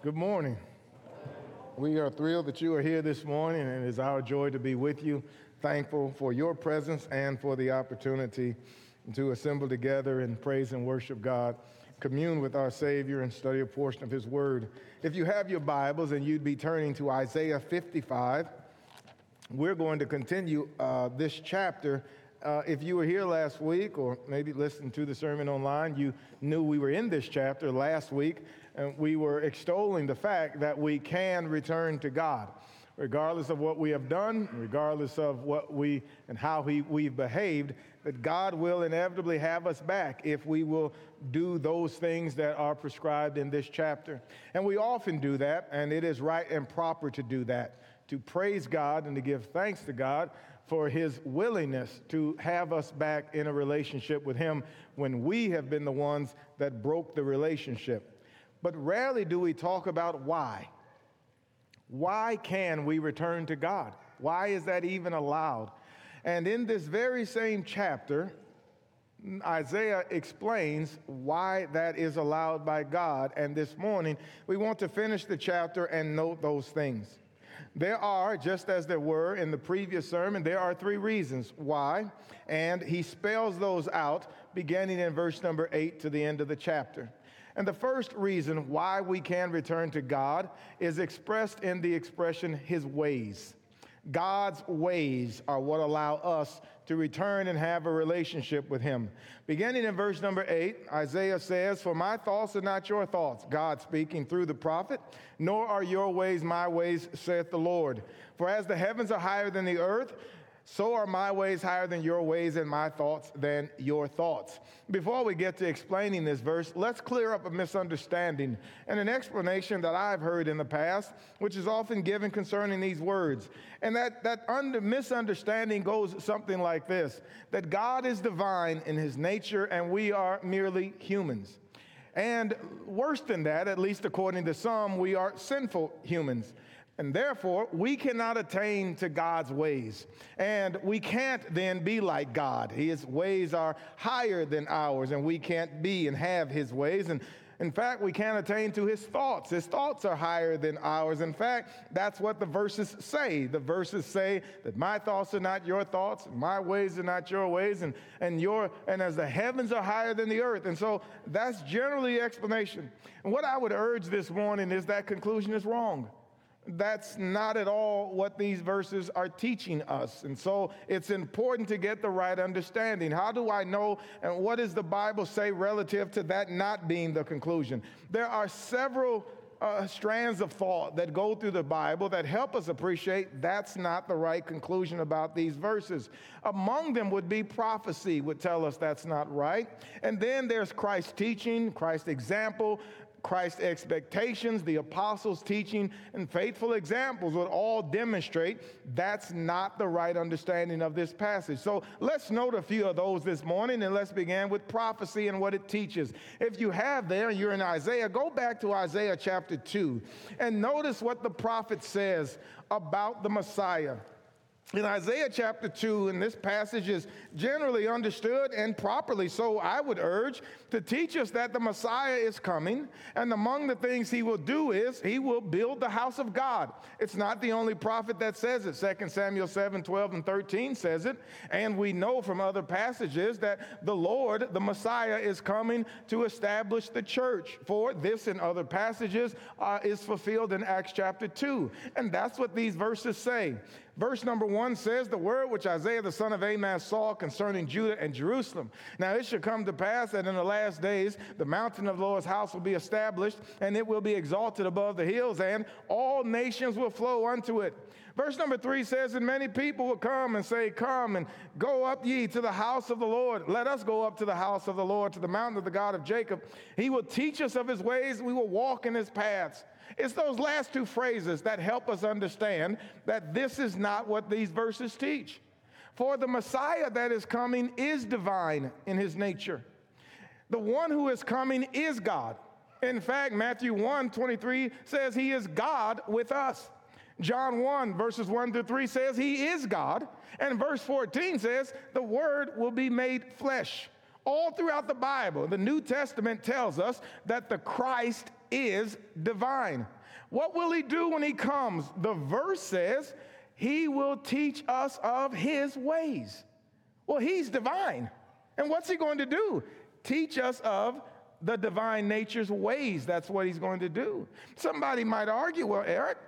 Good morning. We are thrilled that you are here this morning, and it is our joy to be with you. Thankful for your presence and for the opportunity to assemble together and praise and worship God, commune with our Savior, and study a portion of His Word. If you have your Bibles and you'd be turning to Isaiah 55, we're going to continue uh, this chapter. Uh, if you were here last week, or maybe listened to the sermon online, you knew we were in this chapter last week and we were extolling the fact that we can return to God, regardless of what we have done, regardless of what we and how we, we've behaved, that God will inevitably have us back if we will do those things that are prescribed in this chapter. And we often do that, and it is right and proper to do that, to praise God and to give thanks to God for his willingness to have us back in a relationship with him when we have been the ones that broke the relationship but rarely do we talk about why. Why can we return to God? Why is that even allowed? And in this very same chapter, Isaiah explains why that is allowed by God. And this morning, we want to finish the chapter and note those things. There are, just as there were in the previous sermon, there are three reasons why. And he spells those out beginning in verse number eight to the end of the chapter. And the first reason why we can return to God is expressed in the expression his ways. God's ways are what allow us to return and have a relationship with him. Beginning in verse number eight, Isaiah says, For my thoughts are not your thoughts, God speaking through the prophet, nor are your ways my ways, saith the Lord. For as the heavens are higher than the earth, so are my ways higher than your ways, and my thoughts than your thoughts. Before we get to explaining this verse, let's clear up a misunderstanding and an explanation that I've heard in the past, which is often given concerning these words. And that, that under, misunderstanding goes something like this that God is divine in his nature, and we are merely humans. And worse than that, at least according to some, we are sinful humans. And therefore, we cannot attain to God's ways. And we can't then be like God. His ways are higher than ours, and we can't be and have His ways. And in fact, we can't attain to His thoughts. His thoughts are higher than ours. In fact, that's what the verses say. The verses say that my thoughts are not your thoughts, my ways are not your ways, and, and, your, and as the heavens are higher than the earth. And so that's generally the explanation. And what I would urge this morning is that conclusion is wrong that's not at all what these verses are teaching us. And so it's important to get the right understanding. How do I know and what does the Bible say relative to that not being the conclusion? There are several uh, strands of thought that go through the Bible that help us appreciate that's not the right conclusion about these verses. Among them would be prophecy, would tell us that's not right. And then there's Christ's teaching, Christ's example, Christ's expectations, the apostles' teaching, and faithful examples would all demonstrate that's not the right understanding of this passage. So let's note a few of those this morning and let's begin with prophecy and what it teaches. If you have there, you're in Isaiah, go back to Isaiah chapter 2 and notice what the prophet says about the Messiah. In Isaiah chapter 2, and this passage is generally understood and properly so, I would urge to teach us that the Messiah is coming, and among the things he will do is he will build the house of God. It's not the only prophet that says it. 2 Samuel 7 12 and 13 says it, and we know from other passages that the Lord, the Messiah, is coming to establish the church. For this and other passages uh, is fulfilled in Acts chapter 2, and that's what these verses say. Verse number one says, The word which Isaiah the son of Amos saw concerning Judah and Jerusalem. Now it shall come to pass that in the last days the mountain of the Lord's house will be established, and it will be exalted above the hills, and all nations will flow unto it. Verse number three says, And many people will come and say, Come and go up ye to the house of the Lord. Let us go up to the house of the Lord, to the mountain of the God of Jacob. He will teach us of his ways, we will walk in his paths. It's those last two phrases that help us understand that this is not what these verses teach. For the Messiah that is coming is divine in his nature. The one who is coming is God. In fact, Matthew 1 23 says he is God with us. John 1, verses 1 through 3 says he is God. And verse 14 says the word will be made flesh. All throughout the Bible, the New Testament tells us that the Christ is divine. What will he do when he comes? The verse says, he will teach us of his ways. Well, he's divine. And what's he going to do? Teach us of the divine nature's ways. That's what he's going to do. Somebody might argue, well, Eric,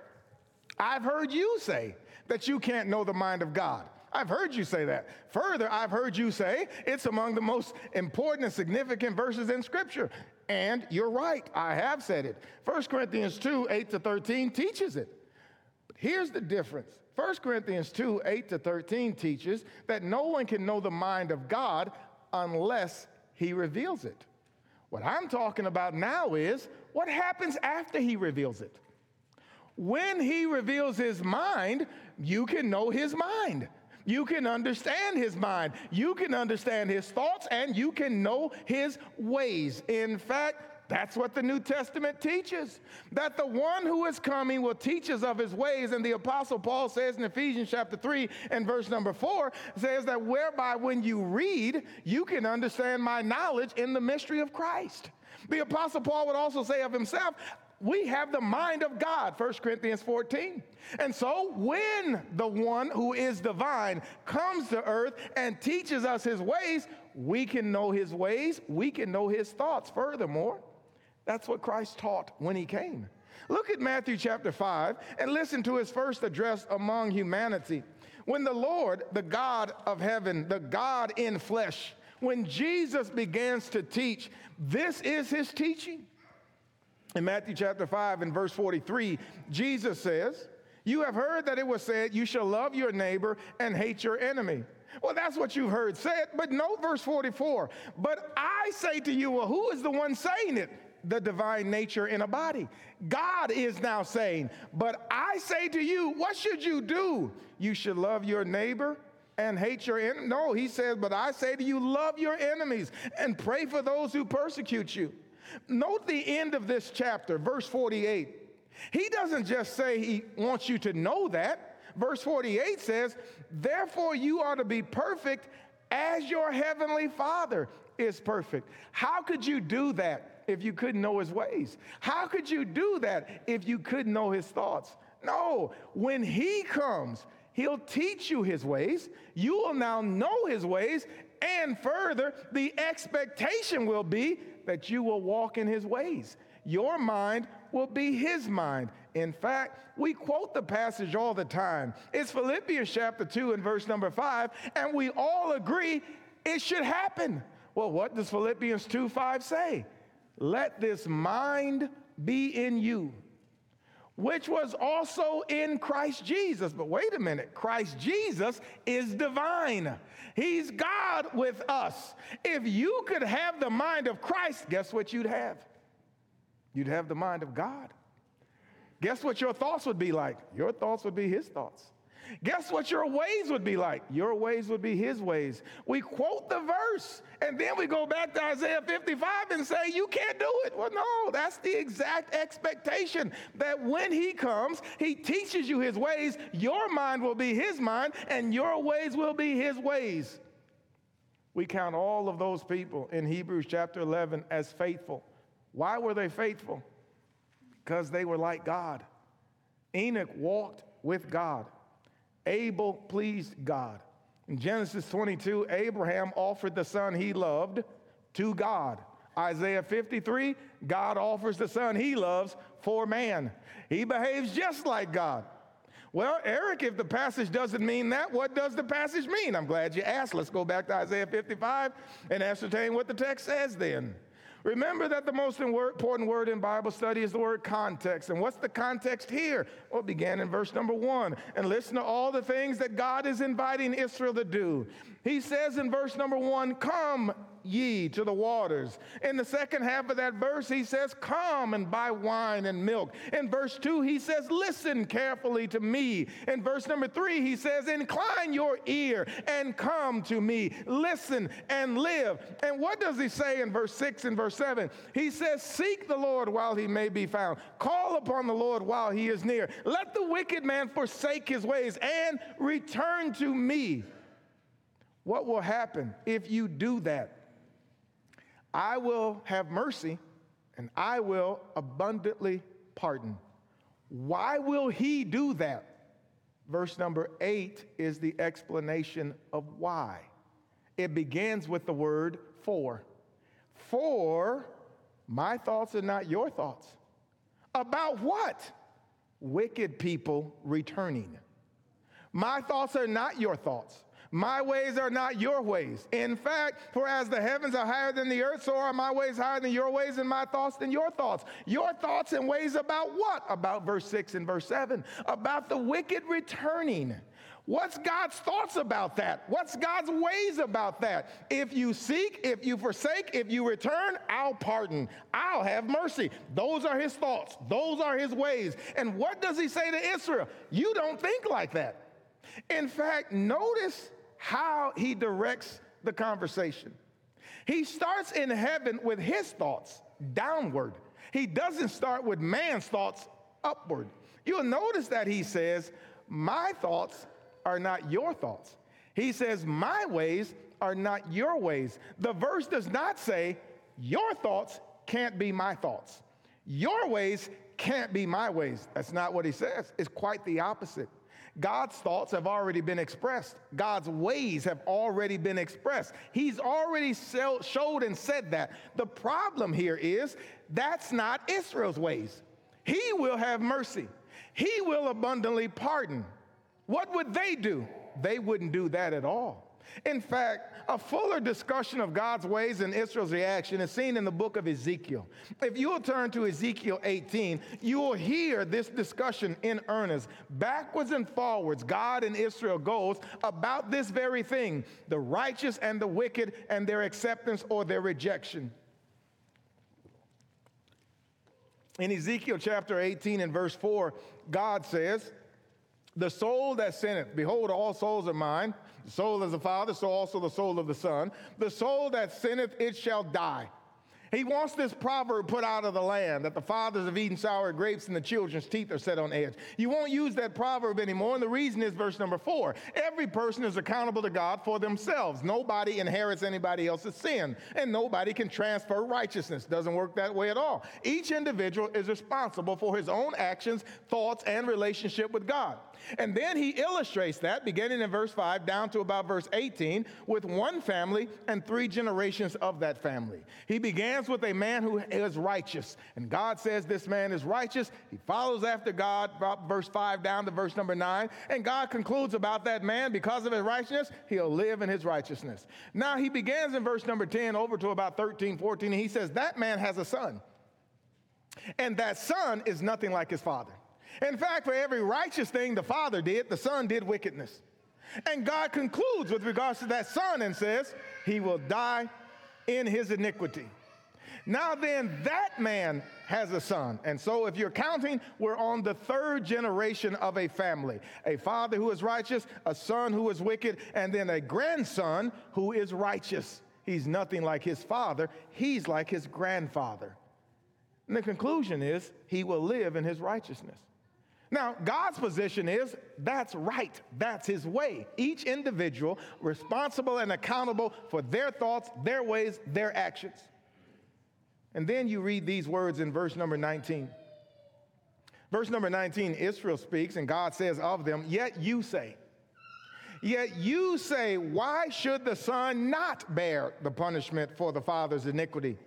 I've heard you say that you can't know the mind of God. I've heard you say that. Further, I've heard you say it's among the most important and significant verses in Scripture. And you're right, I have said it. 1 Corinthians 2 8 to 13 teaches it. But here's the difference 1 Corinthians 2 8 to 13 teaches that no one can know the mind of God unless he reveals it. What I'm talking about now is what happens after he reveals it. When he reveals his mind, you can know his mind. You can understand his mind. You can understand his thoughts and you can know his ways. In fact, that's what the New Testament teaches. That the one who is coming will teach us of his ways. And the Apostle Paul says in Ephesians chapter 3 and verse number 4 says that whereby when you read, you can understand my knowledge in the mystery of Christ. The Apostle Paul would also say of himself, we have the mind of God, 1 Corinthians 14. And so when the one who is divine comes to earth and teaches us his ways, we can know his ways, we can know his thoughts. Furthermore, that's what Christ taught when he came. Look at Matthew chapter 5 and listen to his first address among humanity. When the Lord, the God of heaven, the God in flesh, when Jesus begins to teach, this is his teaching. In Matthew chapter 5 and verse 43, Jesus says, You have heard that it was said, You shall love your neighbor and hate your enemy. Well, that's what you've heard said, but no, verse 44. But I say to you, well, who is the one saying it? The divine nature in a body. God is now saying, But I say to you, what should you do? You should love your neighbor and hate your enemy. No, he says, But I say to you, love your enemies and pray for those who persecute you. Note the end of this chapter, verse 48. He doesn't just say he wants you to know that. Verse 48 says, Therefore you are to be perfect as your heavenly Father is perfect. How could you do that if you couldn't know his ways? How could you do that if you couldn't know his thoughts? No, when he comes, he'll teach you his ways. You will now know his ways. And further, the expectation will be that you will walk in his ways. Your mind will be his mind. In fact, we quote the passage all the time. It's Philippians chapter 2 and verse number 5, and we all agree it should happen. Well, what does Philippians 2 5 say? Let this mind be in you, which was also in Christ Jesus. But wait a minute, Christ Jesus is divine. He's God with us. If you could have the mind of Christ, guess what you'd have? You'd have the mind of God. Guess what your thoughts would be like? Your thoughts would be his thoughts. Guess what your ways would be like? Your ways would be his ways. We quote the verse and then we go back to Isaiah 55 and say, You can't do it. Well, no, that's the exact expectation that when he comes, he teaches you his ways. Your mind will be his mind and your ways will be his ways. We count all of those people in Hebrews chapter 11 as faithful. Why were they faithful? Because they were like God. Enoch walked with God. Abel pleased God. In Genesis 22, Abraham offered the son he loved to God. Isaiah 53, God offers the son he loves for man. He behaves just like God. Well, Eric, if the passage doesn't mean that, what does the passage mean? I'm glad you asked. Let's go back to Isaiah 55 and ascertain what the text says then. Remember that the most important word in Bible study is the word context. And what's the context here? Well, it began in verse number one. And listen to all the things that God is inviting Israel to do. He says in verse number one, Come, ye to the waters. In the second half of that verse, he says, Come and buy wine and milk. In verse 2, he says, Listen carefully to me. In verse number 3, he says, Incline your ear and come to me. Listen and live. And what does he say in verse 6 and verse 7? He says, Seek the Lord while he may be found. Call upon the Lord while he is near. Let the wicked man forsake his ways and return to me. What will happen if you do that? I will have mercy and I will abundantly pardon. Why will he do that? Verse number eight is the explanation of why. It begins with the word for. For my thoughts are not your thoughts. About what? Wicked people returning. My thoughts are not your thoughts. My ways are not your ways. In fact, for as the heavens are higher than the earth, so are my ways higher than your ways, and my thoughts than your thoughts. Your thoughts and ways about what? About verse 6 and verse 7. About the wicked returning. What's God's thoughts about that? What's God's ways about that? If you seek, if you forsake, if you return, I'll pardon. I'll have mercy. Those are his thoughts. Those are his ways. And what does he say to Israel? You don't think like that. In fact, notice how he directs the conversation. He starts in heaven with his thoughts downward. He doesn't start with man's thoughts upward. You'll notice that he says, My thoughts are not your thoughts. He says, My ways are not your ways. The verse does not say, Your thoughts can't be my thoughts. Your ways can't be my ways. That's not what he says. It's quite the opposite. God's thoughts have already been expressed. God's ways have already been expressed. He's already showed and said that. The problem here is that's not Israel's ways. He will have mercy, He will abundantly pardon. What would they do? They wouldn't do that at all. In fact, a fuller discussion of God's ways and Israel's reaction is seen in the book of Ezekiel. If you will turn to Ezekiel 18, you will hear this discussion in earnest. Backwards and forwards, God and Israel goes about this very thing the righteous and the wicked and their acceptance or their rejection. In Ezekiel chapter 18 and verse 4, God says, The soul that sinneth, behold, all souls are mine. Soul of the Father, so also the soul of the Son. The soul that sinneth, it shall die. He wants this proverb put out of the land that the fathers have eaten sour grapes and the children's teeth are set on edge. You won't use that proverb anymore, and the reason is verse number four. Every person is accountable to God for themselves. Nobody inherits anybody else's sin, and nobody can transfer righteousness. Doesn't work that way at all. Each individual is responsible for his own actions, thoughts, and relationship with God. And then he illustrates that, beginning in verse 5 down to about verse 18, with one family and three generations of that family. He with a man who is righteous. And God says this man is righteous. He follows after God, verse 5 down to verse number 9. And God concludes about that man, because of his righteousness, he'll live in his righteousness. Now he begins in verse number 10 over to about 13, 14, and he says, That man has a son. And that son is nothing like his father. In fact, for every righteous thing the Father did, the Son did wickedness. And God concludes with regards to that Son and says, He will die in his iniquity. Now then, that man has a son. And so, if you're counting, we're on the third generation of a family a father who is righteous, a son who is wicked, and then a grandson who is righteous. He's nothing like his father, he's like his grandfather. And the conclusion is, he will live in his righteousness. Now, God's position is that's right. That's his way. Each individual responsible and accountable for their thoughts, their ways, their actions. And then you read these words in verse number 19. Verse number 19, Israel speaks, and God says of them, Yet you say, Yet you say, Why should the Son not bear the punishment for the Father's iniquity?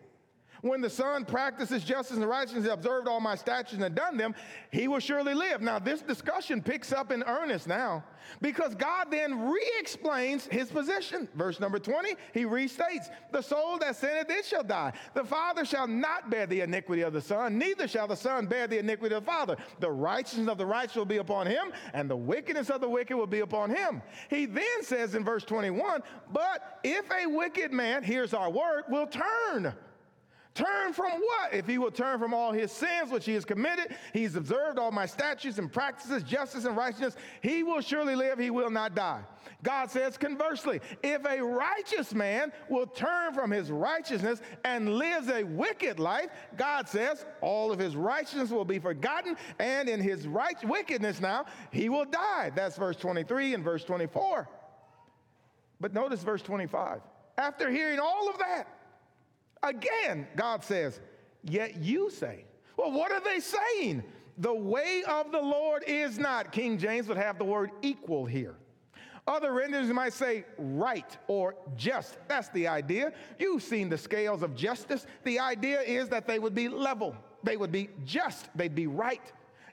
When the Son practices justice and righteousness, observed all my statutes and done them, he will surely live. Now, this discussion picks up in earnest now because God then re explains his position. Verse number 20, he restates The soul that sinneth, it shall die. The Father shall not bear the iniquity of the Son, neither shall the Son bear the iniquity of the Father. The righteousness of the righteous will be upon him, and the wickedness of the wicked will be upon him. He then says in verse 21, But if a wicked man, hears our word, will turn Turn from what? If he will turn from all his sins which he has committed, he's observed all my statutes and practices, justice and righteousness, he will surely live, he will not die. God says conversely, if a righteous man will turn from his righteousness and lives a wicked life, God says all of his righteousness will be forgotten, and in his right wickedness now, he will die. That's verse 23 and verse 24. But notice verse 25. After hearing all of that, Again, God says, yet you say. Well, what are they saying? The way of the Lord is not. King James would have the word equal here. Other renderings might say right or just. That's the idea. You've seen the scales of justice. The idea is that they would be level, they would be just, they'd be right.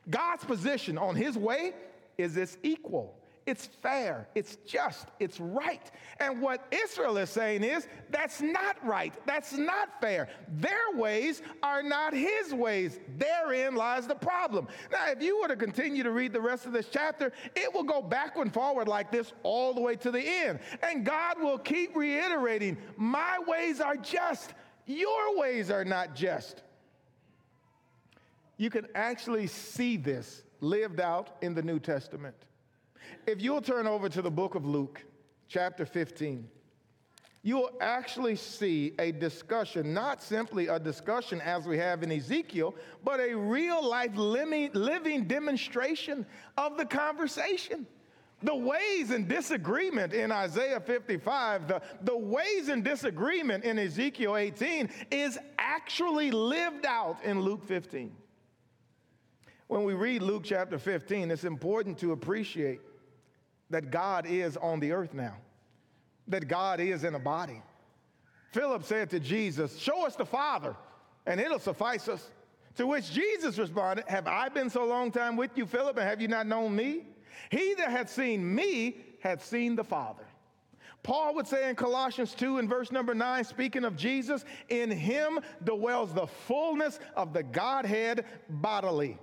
God's position on his way is this equal. It's fair, it's just, it's right. And what Israel is saying is that's not right, that's not fair. Their ways are not his ways. Therein lies the problem. Now, if you were to continue to read the rest of this chapter, it will go backward and forward like this all the way to the end. And God will keep reiterating, My ways are just, your ways are not just. You can actually see this lived out in the New Testament. If you'll turn over to the book of Luke, chapter 15, you'll actually see a discussion, not simply a discussion as we have in Ezekiel, but a real life living, demonstration of the conversation. The ways and disagreement in Isaiah 55, the, the ways and disagreement in Ezekiel 18 is actually lived out in Luke 15. When we read Luke chapter 15, it's important to appreciate that God is on the earth now, that God is in a body. Philip said to Jesus, Show us the Father, and it'll suffice us. To which Jesus responded, Have I been so long time with you, Philip, and have you not known me? He that had seen me had seen the Father. Paul would say in Colossians 2 in verse number 9, speaking of Jesus, in him dwells the fullness of the Godhead bodily.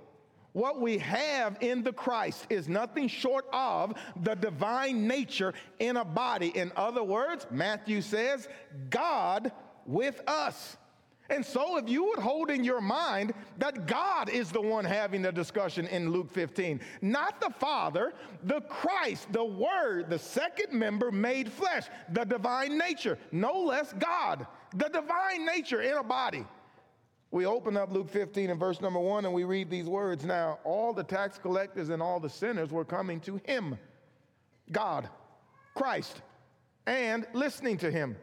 What we have in the Christ is nothing short of the divine nature in a body. In other words, Matthew says, God with us. And so, if you would hold in your mind that God is the one having the discussion in Luke 15, not the Father, the Christ, the Word, the second member made flesh, the divine nature, no less God, the divine nature in a body. We open up Luke 15 and verse number one and we read these words. Now, all the tax collectors and all the sinners were coming to him, God, Christ, and listening to him.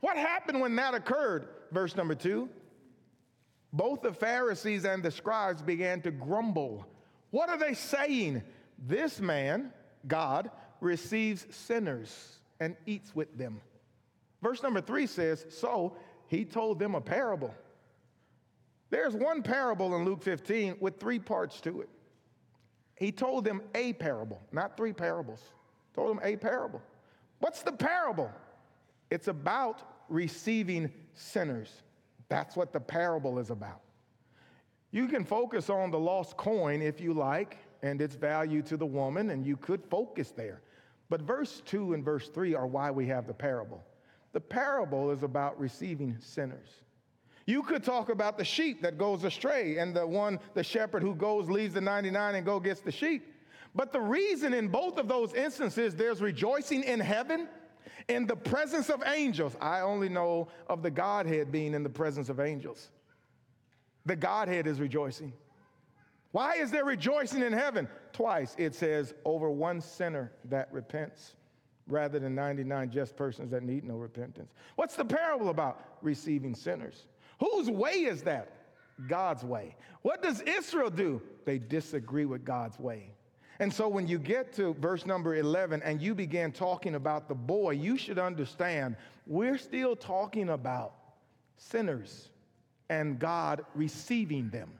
What happened when that occurred? Verse number two. Both the Pharisees and the scribes began to grumble. What are they saying? This man, God, receives sinners and eats with them. Verse number three says, So he told them a parable there's one parable in Luke 15 with three parts to it. He told them a parable, not three parables. Told them a parable. What's the parable? It's about receiving sinners. That's what the parable is about. You can focus on the lost coin if you like and its value to the woman, and you could focus there. But verse 2 and verse 3 are why we have the parable. The parable is about receiving sinners. You could talk about the sheep that goes astray and the one, the shepherd who goes, leaves the 99 and go gets the sheep. But the reason in both of those instances there's rejoicing in heaven in the presence of angels. I only know of the Godhead being in the presence of angels. The Godhead is rejoicing. Why is there rejoicing in heaven? Twice it says, over one sinner that repents, rather than 99 just persons that need no repentance. What's the parable about? Receiving sinners. Whose way is that? God's way. What does Israel do? They disagree with God's way. And so when you get to verse number 11 and you begin talking about the boy, you should understand we're still talking about sinners and God receiving them.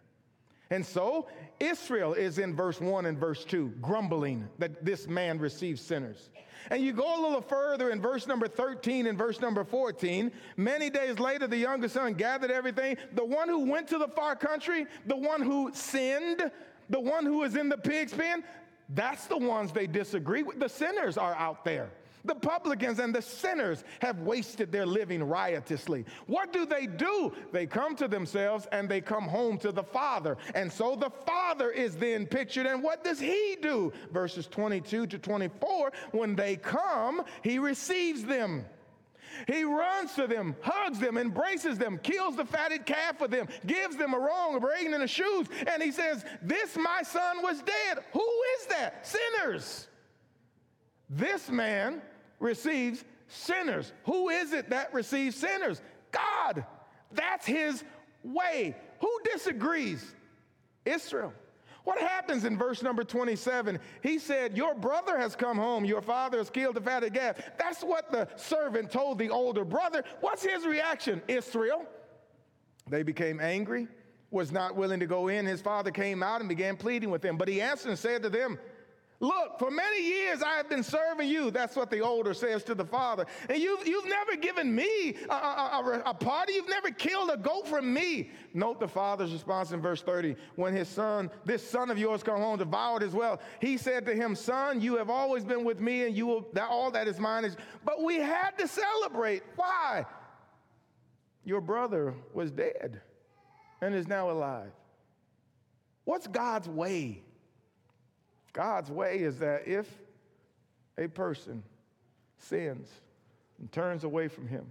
And so Israel is in verse 1 and verse 2, grumbling that this man receives sinners. And you go a little further in verse number 13 and verse number 14. Many days later, the younger son gathered everything. The one who went to the far country, the one who sinned, the one who is in the pig's pen, that's the ones they disagree with. The sinners are out there. The publicans and the sinners have wasted their living riotously. What do they do? They come to themselves and they come home to the Father. And so the Father is then pictured. And what does He do? Verses 22 to 24 when they come, He receives them. He runs to them, hugs them, embraces them, kills the fatted calf for them, gives them a wrong, a brain, and a shoes. And he says, This my son was dead. Who is that? Sinners. This man receives sinners. Who is it that receives sinners? God. That's his way. Who disagrees? Israel. What happens in verse number 27? He said, Your brother has come home, your father has killed the fatted calf. That's what the servant told the older brother. What's his reaction? Israel. They became angry, was not willing to go in. His father came out and began pleading with him. But he answered and said to them, Look, for many years I have been serving you. That's what the older says to the father. And you've, you've never given me a, a, a, party. You've never killed a goat for me. Note the father's response in verse 30. When his son, this son of yours, come home, devoured as well, he said to him, Son, you have always been with me, and you will, that, all that is mine is. But we had to celebrate. Why? Your brother was dead and is now alive. What's God's way? God's way is that if a person sins and turns away from him,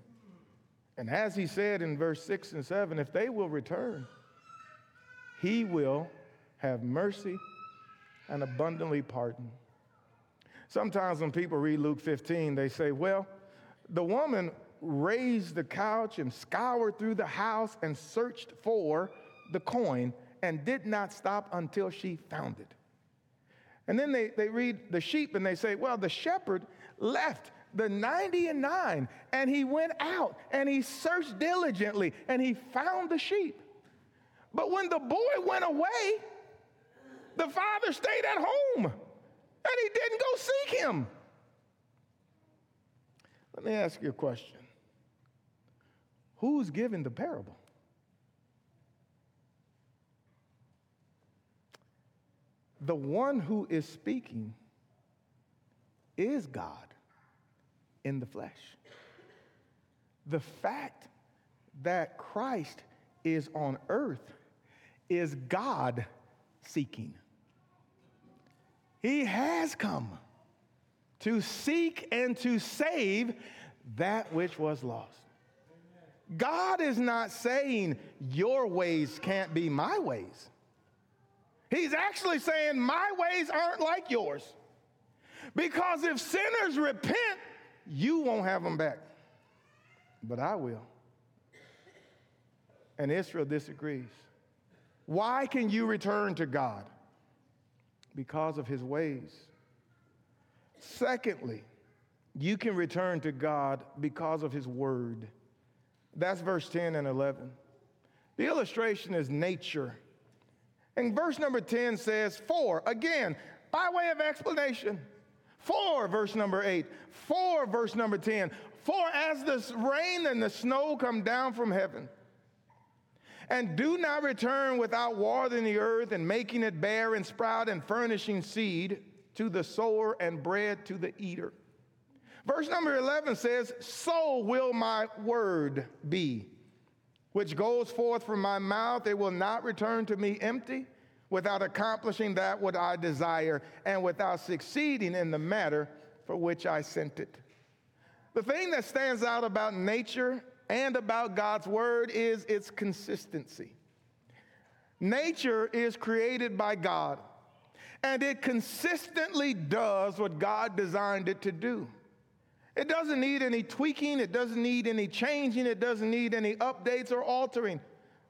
and as he said in verse 6 and 7, if they will return, he will have mercy and abundantly pardon. Sometimes when people read Luke 15, they say, well, the woman raised the couch and scoured through the house and searched for the coin and did not stop until she found it. And then they, they read the sheep and they say, well, the shepherd left the 90 and 9 and he went out and he searched diligently and he found the sheep. But when the boy went away, the father stayed at home and he didn't go seek him. Let me ask you a question Who's giving the parable? The one who is speaking is God in the flesh. The fact that Christ is on earth is God seeking. He has come to seek and to save that which was lost. God is not saying your ways can't be my ways. He's actually saying, My ways aren't like yours. Because if sinners repent, you won't have them back. But I will. And Israel disagrees. Why can you return to God? Because of his ways. Secondly, you can return to God because of his word. That's verse 10 and 11. The illustration is nature and verse number 10 says, For, again, by way of explanation. For, verse number 8. For, verse number 10. For as the rain and the snow come down from heaven, and do not return without watering the earth and making it bear and sprout and furnishing seed to the sower and bread to the eater. Verse number 11 says, So will my word be which goes forth from my mouth, it will not return to me empty, without accomplishing that what I desire, and without succeeding in the matter for which I sent it. The thing that stands out about nature and about God's word is its consistency. Nature is created by God, and it consistently does what God designed it to do. It doesn't need any tweaking, it doesn't need any changing, it doesn't need any updates or altering.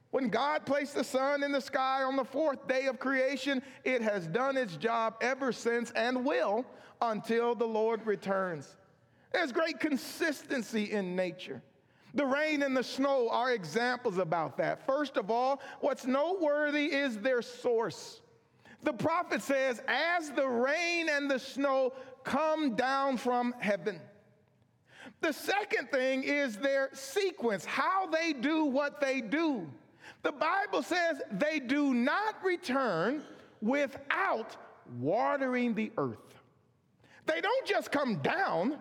When God placed the sun in the sky on the fourth day of creation, it has done its job ever since and will until the Lord returns. There's great consistency in nature. The rain and the snow are examples about that. First of all, what's noteworthy is their source. The prophet says, As the rain and the snow come down from heaven. The second thing is their sequence, how they do what they do. The Bible says they do not return without watering the earth. They don't just come down,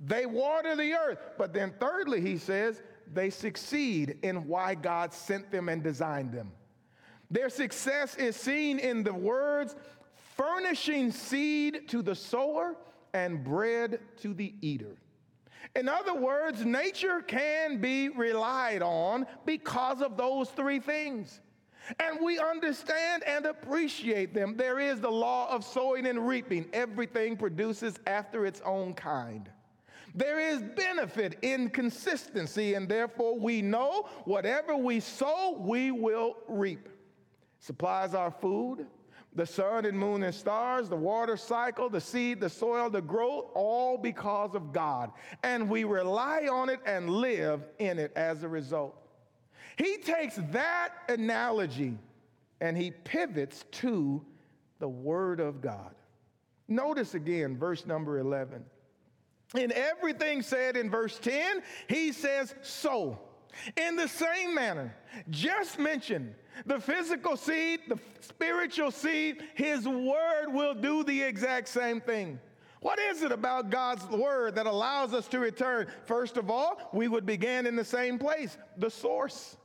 they water the earth. But then, thirdly, he says, they succeed in why God sent them and designed them. Their success is seen in the words furnishing seed to the sower and bread to the eater. In other words, nature can be relied on because of those three things. And we understand and appreciate them. There is the law of sowing and reaping, everything produces after its own kind. There is benefit in consistency, and therefore we know whatever we sow, we will reap. Supplies our food, the sun and moon and stars, the water cycle, the seed, the soil, the growth, all because of God. And we rely on it and live in it as a result. He takes that analogy and he pivots to the Word of God. Notice again, verse number 11. In everything said in verse 10, he says, so. In the same manner, just mentioned, the physical seed, the spiritual seed, his word will do the exact same thing. What is it about God's word that allows us to return? First of all, we would begin in the same place, the source.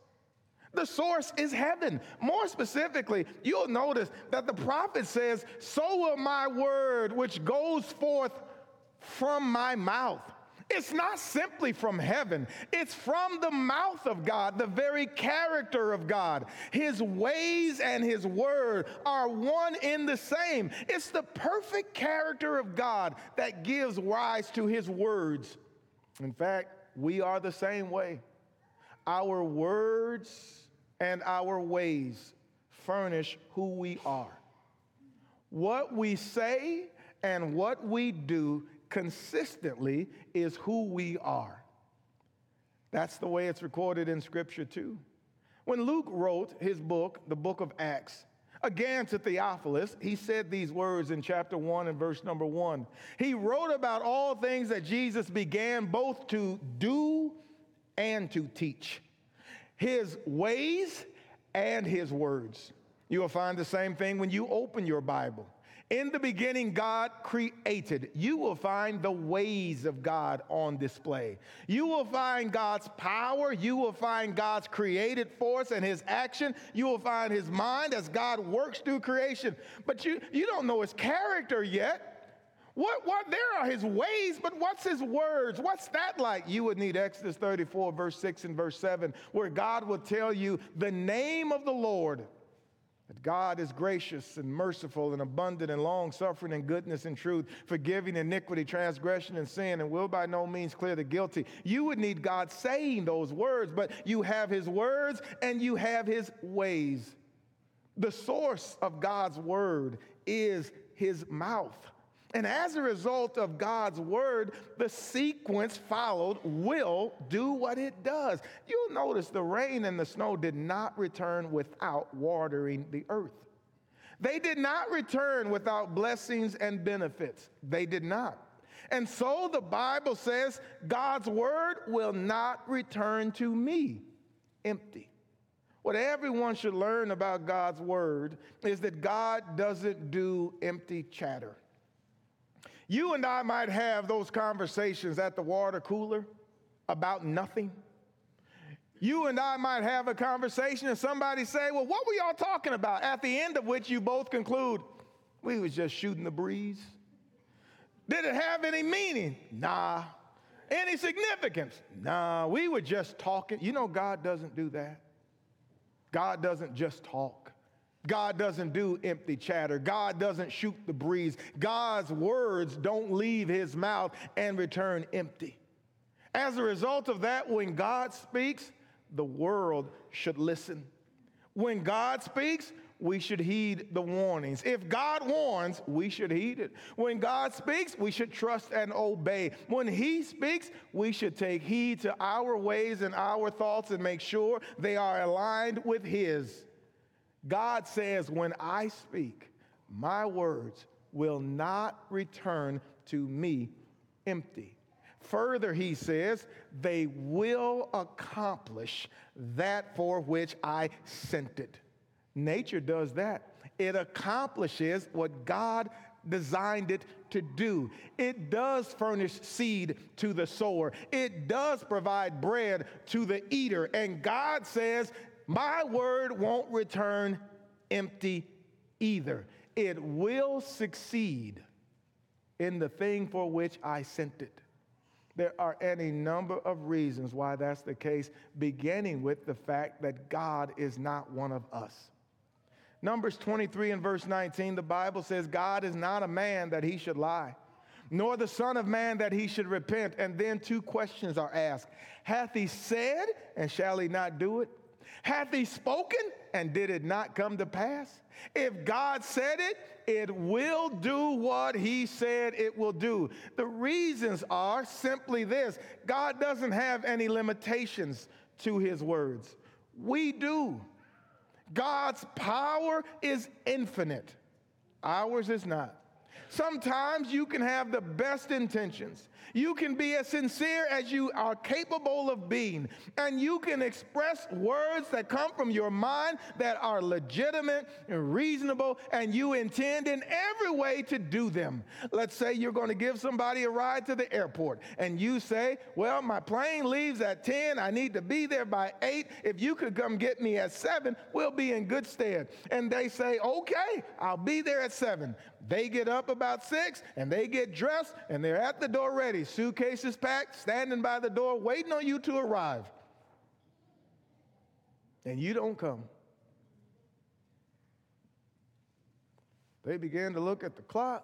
The source is heaven. More specifically, you'll notice that the prophet says, So will my word which goes forth from my mouth. It's not simply from heaven, it's from the mouth of God, the very character of God. His ways and His word are one in the same. It's the perfect character of God that gives rise to His words. In fact, we are the same way. Our words and our ways furnish who we are. What we say and what we do consistently is who we are. That's the way it's recorded in Scripture, too. When Luke wrote his book, the book of Acts, again to Theophilus, he said these words in chapter 1 and verse number 1. He wrote about all things that Jesus began both to do and to teach, his ways and his words. You will find the same thing when you open your Bible. In the beginning, God created. You will find the ways of God on display. You will find God's power. You will find God's created force and his action. You will find his mind as God works through creation. But you, you don't know his character yet. What, what, there are his ways, but what's his words? What's that like? You would need Exodus 34, verse 6 and verse 7, where God will tell you the name of the Lord that God is gracious and merciful and abundant and long suffering and goodness and truth, forgiving iniquity, transgression, and sin, and will by no means clear the guilty. You would need God saying those words, but you have His words and you have His ways. The source of God's word is His mouth. And as a result of God's word, the sequence followed will do what it does. You'll notice the rain and the snow did not return without watering the earth. They did not return without blessings and benefits. They did not. And so the Bible says God's word will not return to me empty. What everyone should learn about God's word is that God doesn't do empty chatter. You and I might have those conversations at the water cooler about nothing. You and I might have a conversation and somebody say, Well, what were y'all talking about? At the end of which you both conclude, We was just shooting the breeze. Did it have any meaning? Nah. Any significance? Nah, we were just talking. You know, God doesn't do that. God doesn't just talk. God doesn't do empty chatter. God doesn't shoot the breeze. God's words don't leave his mouth and return empty. As a result of that, when God speaks, the world should listen. When God speaks, we should heed the warnings. If God warns, we should heed it. When God speaks, we should trust and obey. When He speaks, we should take heed to our ways and our thoughts and make sure they are aligned with His. God says, When I speak, my words will not return to me empty. Further, he says, they will accomplish that for which I sent it. Nature does that. It accomplishes what God designed it to do. It does furnish seed to the sower, it does provide bread to the eater. And God says my word won't return empty either. It will succeed in the thing for which I sent it. There are any number of reasons why that's the case, beginning with the fact that God is not one of us. Numbers 23 and verse 19, the Bible says, God is not a man that he should lie, nor the Son of Man that he should repent. And then two questions are asked Hath he said, and shall he not do it? Hath he spoken, and did it not come to pass? If God said it, it will do what he said it will do. The reasons are simply this God doesn't have any limitations to his words. We do. God's power is infinite, ours is not. Sometimes you can have the best intentions. You can be as sincere as you are capable of being, and you can express words that come from your mind that are legitimate and reasonable, and you intend in every way to do them. Let's say you're going to give somebody a ride to the airport, and you say, Well, my plane leaves at 10. I need to be there by 8. If you could come get me at 7, we'll be in good stead. And they say, Okay, I'll be there at 7. They get up about 6 and they get dressed and they're at the door ready, suitcases packed, standing by the door, waiting on you to arrive. And you don't come. They began to look at the clock,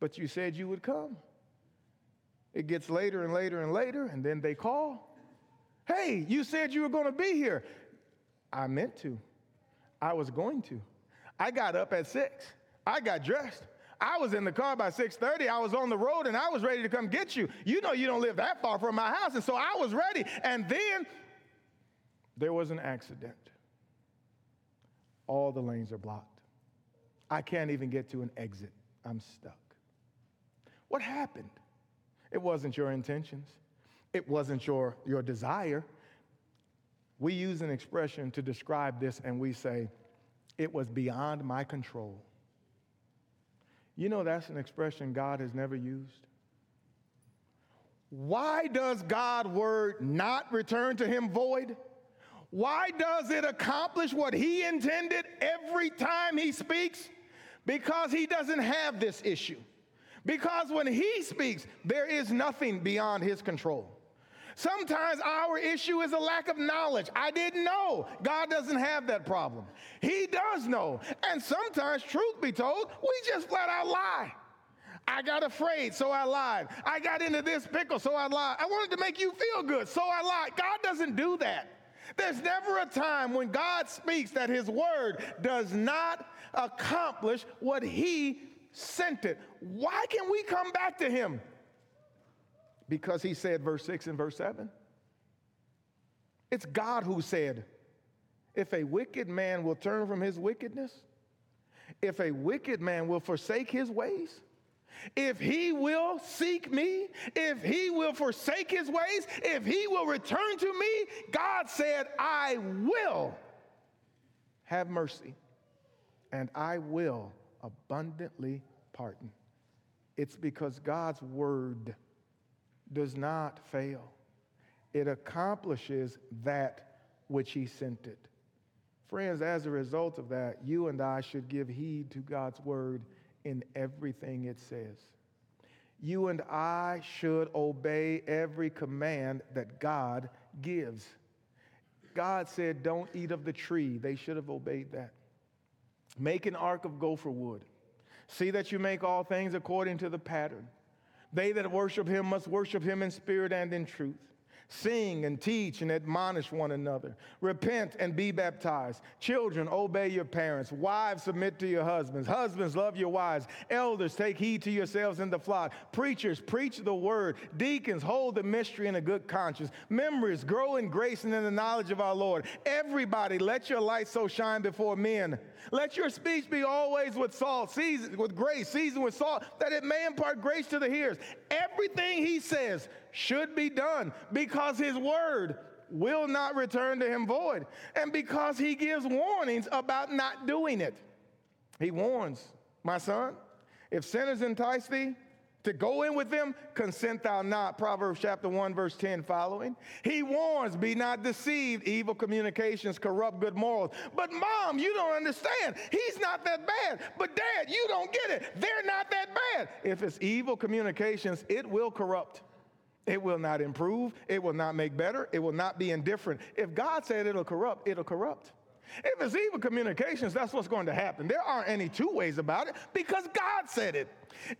but you said you would come. It gets later and later and later, and then they call. Hey, you said you were going to be here. I meant to. I was going to. I got up at six. I got dressed. I was in the car by 6:30. I was on the road and I was ready to come get you. You know you don't live that far from my house and so I was ready. And then there was an accident. All the lanes are blocked. I can't even get to an exit. I'm stuck. What happened? It wasn't your intentions. It wasn't your, your desire. We use an expression to describe this and we say, it was beyond my control. You know, that's an expression God has never used. Why does God's word not return to him void? Why does it accomplish what he intended every time he speaks? Because he doesn't have this issue. Because when he speaks, there is nothing beyond his control. Sometimes our issue is a lack of knowledge. I didn't know. God doesn't have that problem. He does know. And sometimes, truth be told, we just flat out lie. I got afraid, so I lied. I got into this pickle, so I lied. I wanted to make you feel good, so I lied. God doesn't do that. There's never a time when God speaks that his word does not accomplish what he sent it. Why can we come back to him? Because he said, verse 6 and verse 7. It's God who said, If a wicked man will turn from his wickedness, if a wicked man will forsake his ways, if he will seek me, if he will forsake his ways, if he will return to me, God said, I will have mercy and I will abundantly pardon. It's because God's word does not fail. It accomplishes that which he sent it. Friends, as a result of that, you and I should give heed to God's word in everything it says. You and I should obey every command that God gives. God said, Don't eat of the tree. They should have obeyed that. Make an ark of gopher wood. See that you make all things according to the pattern. They that worship him must worship him in spirit and in truth. Sing and teach and admonish one another. Repent and be baptized. Children, obey your parents. Wives, submit to your husbands. Husbands, love your wives. Elders, take heed to yourselves in the flock. Preachers, preach the word. Deacons, hold the mystery in a good conscience. Members, grow in grace and in the knowledge of our Lord. Everybody, let your light so shine before men. Let your speech be always with salt, seasoned with grace, seasoned with salt, that it may impart grace to the hearers. Everything he says should be done because his word will not return to him void, and because he gives warnings about not doing it. He warns, my son, if sinners entice thee, to go in with them, consent thou not. Proverbs chapter 1, verse 10 following. He warns, be not deceived. Evil communications corrupt good morals. But mom, you don't understand. He's not that bad. But dad, you don't get it. They're not that bad. If it's evil communications, it will corrupt. It will not improve. It will not make better. It will not be indifferent. If God said it'll corrupt, it'll corrupt. If it's evil communications, that's what's going to happen. There aren't any two ways about it because God said it.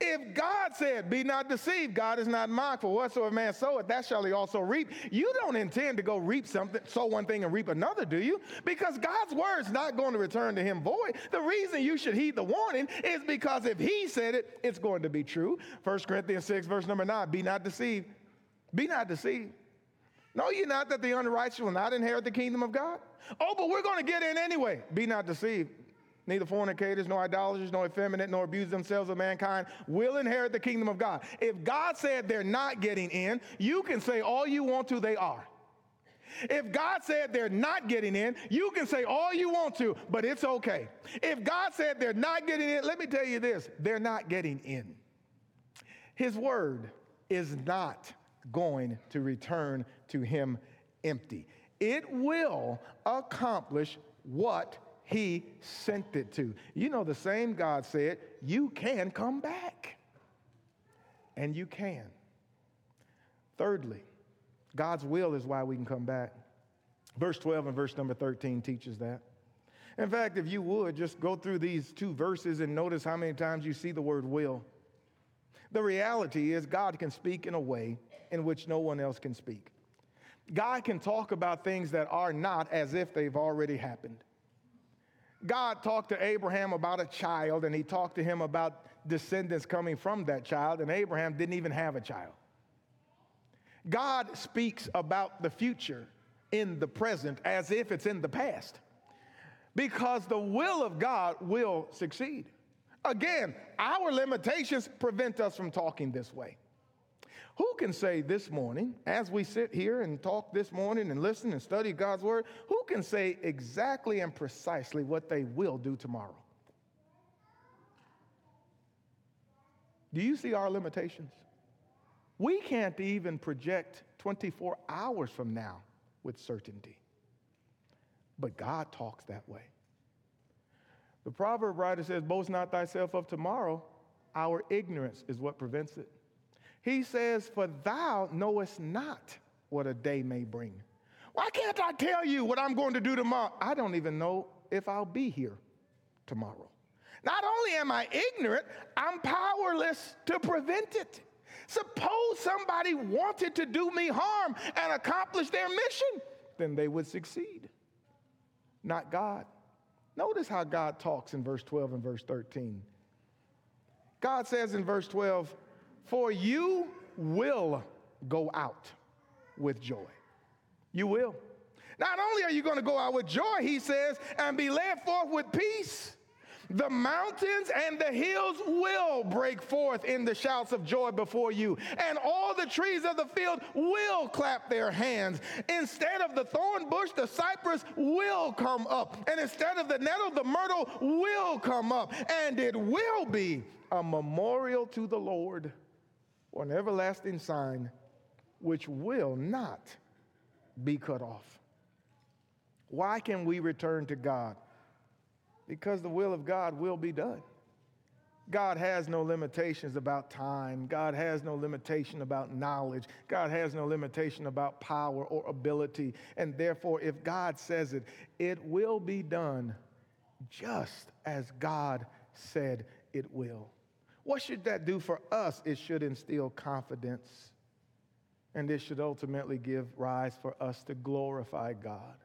If God said, Be not deceived, God is not mocked, for whatsoever man soweth, that shall he also reap. You don't intend to go reap something, sow one thing and reap another, do you? Because God's word is not going to return to him void. The reason you should heed the warning is because if he said it, it's going to be true. 1 Corinthians 6, verse number 9 Be not deceived. Be not deceived. Know ye not that the unrighteous will not inherit the kingdom of God? Oh, but we're going to get in anyway. Be not deceived. Neither fornicators, nor idolaters, nor effeminate, nor abuse themselves of mankind will inherit the kingdom of God. If God said they're not getting in, you can say all you want to, they are. If God said they're not getting in, you can say all you want to, but it's okay. If God said they're not getting in, let me tell you this they're not getting in. His word is not going to return to him empty. It will accomplish what he sent it to. You know, the same God said, You can come back. And you can. Thirdly, God's will is why we can come back. Verse 12 and verse number 13 teaches that. In fact, if you would, just go through these two verses and notice how many times you see the word will. The reality is, God can speak in a way in which no one else can speak. God can talk about things that are not as if they've already happened. God talked to Abraham about a child, and he talked to him about descendants coming from that child, and Abraham didn't even have a child. God speaks about the future in the present as if it's in the past because the will of God will succeed. Again, our limitations prevent us from talking this way. Who can say this morning, as we sit here and talk this morning and listen and study God's word, who can say exactly and precisely what they will do tomorrow? Do you see our limitations? We can't even project 24 hours from now with certainty. But God talks that way. The proverb writer says, Boast not thyself of tomorrow. Our ignorance is what prevents it. He says, For thou knowest not what a day may bring. Why can't I tell you what I'm going to do tomorrow? I don't even know if I'll be here tomorrow. Not only am I ignorant, I'm powerless to prevent it. Suppose somebody wanted to do me harm and accomplish their mission, then they would succeed. Not God. Notice how God talks in verse 12 and verse 13. God says in verse 12, For you will go out with joy. You will. Not only are you going to go out with joy, he says, and be led forth with peace. The mountains and the hills will break forth in the shouts of joy before you, and all the trees of the field will clap their hands. Instead of the thorn bush, the cypress will come up, and instead of the nettle, the myrtle will come up, and it will be a memorial to the Lord or an everlasting sign which will not be cut off. Why can we return to God? because the will of God will be done. God has no limitations about time. God has no limitation about knowledge. God has no limitation about power or ability. And therefore, if God says it, it will be done just as God said it will. What should that do for us? It should instill confidence, and it should ultimately give rise for us to glorify God.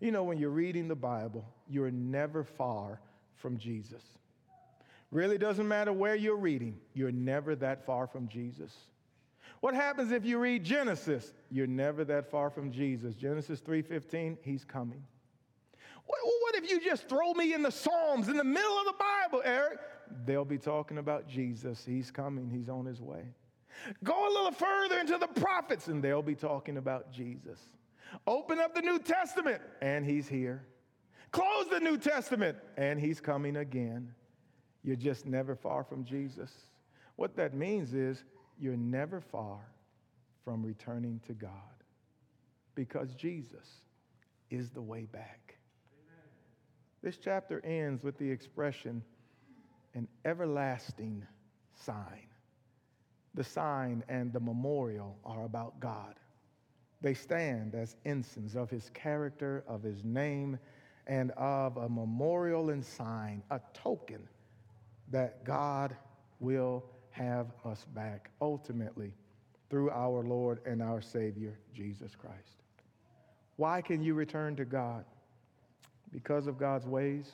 You know, when you're reading the Bible, you're never far from Jesus. Really doesn't matter where you're reading, you're never that far from Jesus. What happens if you read Genesis? You're never that far from Jesus. Genesis 3:15, he's coming. What, what if you just throw me in the Psalms in the middle of the Bible, Eric? They'll be talking about Jesus. He's coming, he's on his way. Go a little further into the prophets, and they'll be talking about Jesus. Open up the New Testament, and he's here. Close the New Testament, and he's coming again. You're just never far from Jesus. What that means is you're never far from returning to God because Jesus is the way back. This chapter ends with the expression, an everlasting sign. The sign and the memorial are about God. They stand as ensigns of his character, of his name, and of a memorial and sign, a token that God will have us back ultimately through our Lord and our Savior, Jesus Christ. Why can you return to God? Because of God's ways,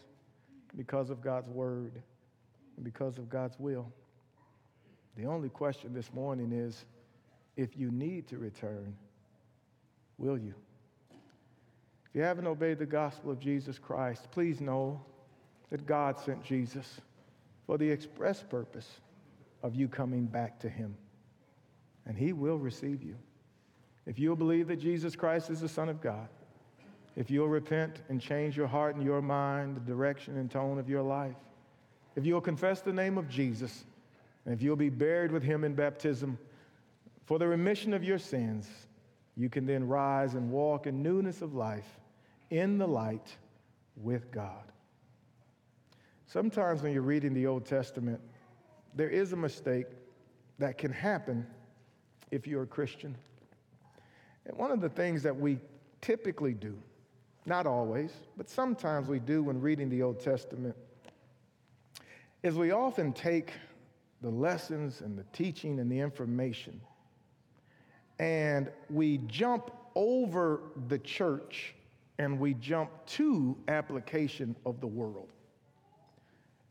because of God's word, because of God's will. The only question this morning is if you need to return, will you? If you haven't obeyed the gospel of Jesus Christ, please know that God sent Jesus for the express purpose of you coming back to Him. And He will receive you. If you'll believe that Jesus Christ is the Son of God, if you'll repent and change your heart and your mind, the direction and tone of your life, if you'll confess the name of Jesus, and if you'll be buried with him in baptism for the remission of your sins, you can then rise and walk in newness of life in the light with God. Sometimes when you're reading the Old Testament, there is a mistake that can happen if you're a Christian. And one of the things that we typically do, not always, but sometimes we do when reading the Old Testament, is we often take the lessons and the teaching and the information and we jump over the church and we jump to application of the world.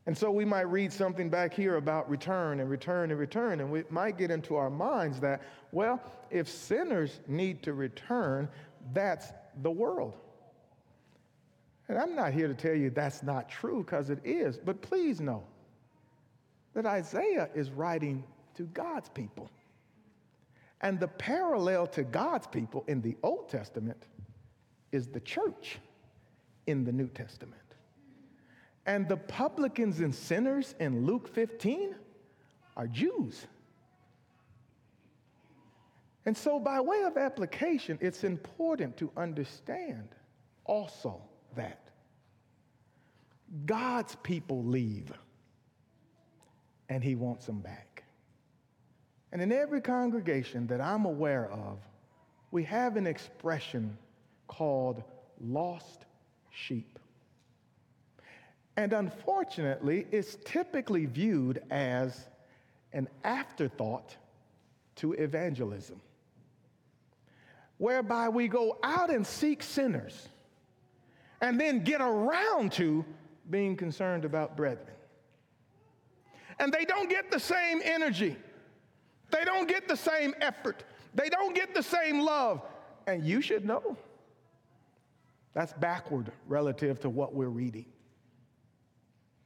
And so we might read something back here about return and return and return, and we might get into our minds that, well, if sinners need to return, that's the world. And I'm not here to tell you that's not true because it is, but please know that Isaiah is writing to God's people. And the parallel to God's people in the Old Testament is the church in the New Testament. And the publicans and sinners in Luke 15 are Jews. And so, by way of application, it's important to understand also that God's people leave and he wants them back. And in every congregation that I'm aware of, we have an expression called lost sheep. And unfortunately, it's typically viewed as an afterthought to evangelism, whereby we go out and seek sinners and then get around to being concerned about brethren. And they don't get the same energy, they don't get the same effort, they don't get the same love. And you should know that's backward relative to what we're reading.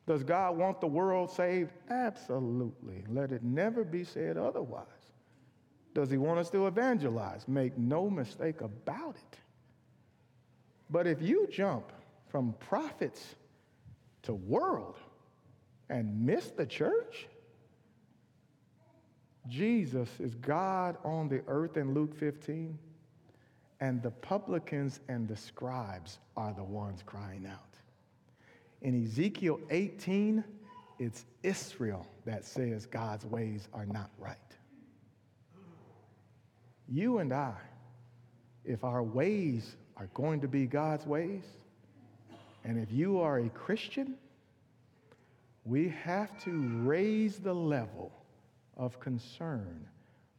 Does God want the world saved? Absolutely. Let it never be said otherwise. Does he want us to evangelize? Make no mistake about it. But if you jump from prophets to world and miss the church, Jesus is God on the earth in Luke 15, and the publicans and the scribes are the ones crying out. In Ezekiel 18, it's Israel that says God's ways are not right. You and I, if our ways are going to be God's ways, and if you are a Christian, we have to raise the level of concern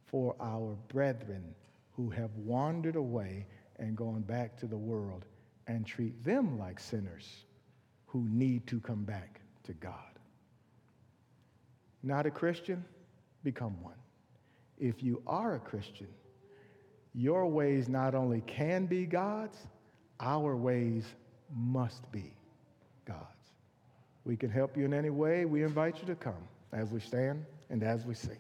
for our brethren who have wandered away and gone back to the world and treat them like sinners who need to come back to God. Not a Christian? Become one. If you are a Christian, your ways not only can be God's, our ways must be God's. We can help you in any way. We invite you to come as we stand and as we sing.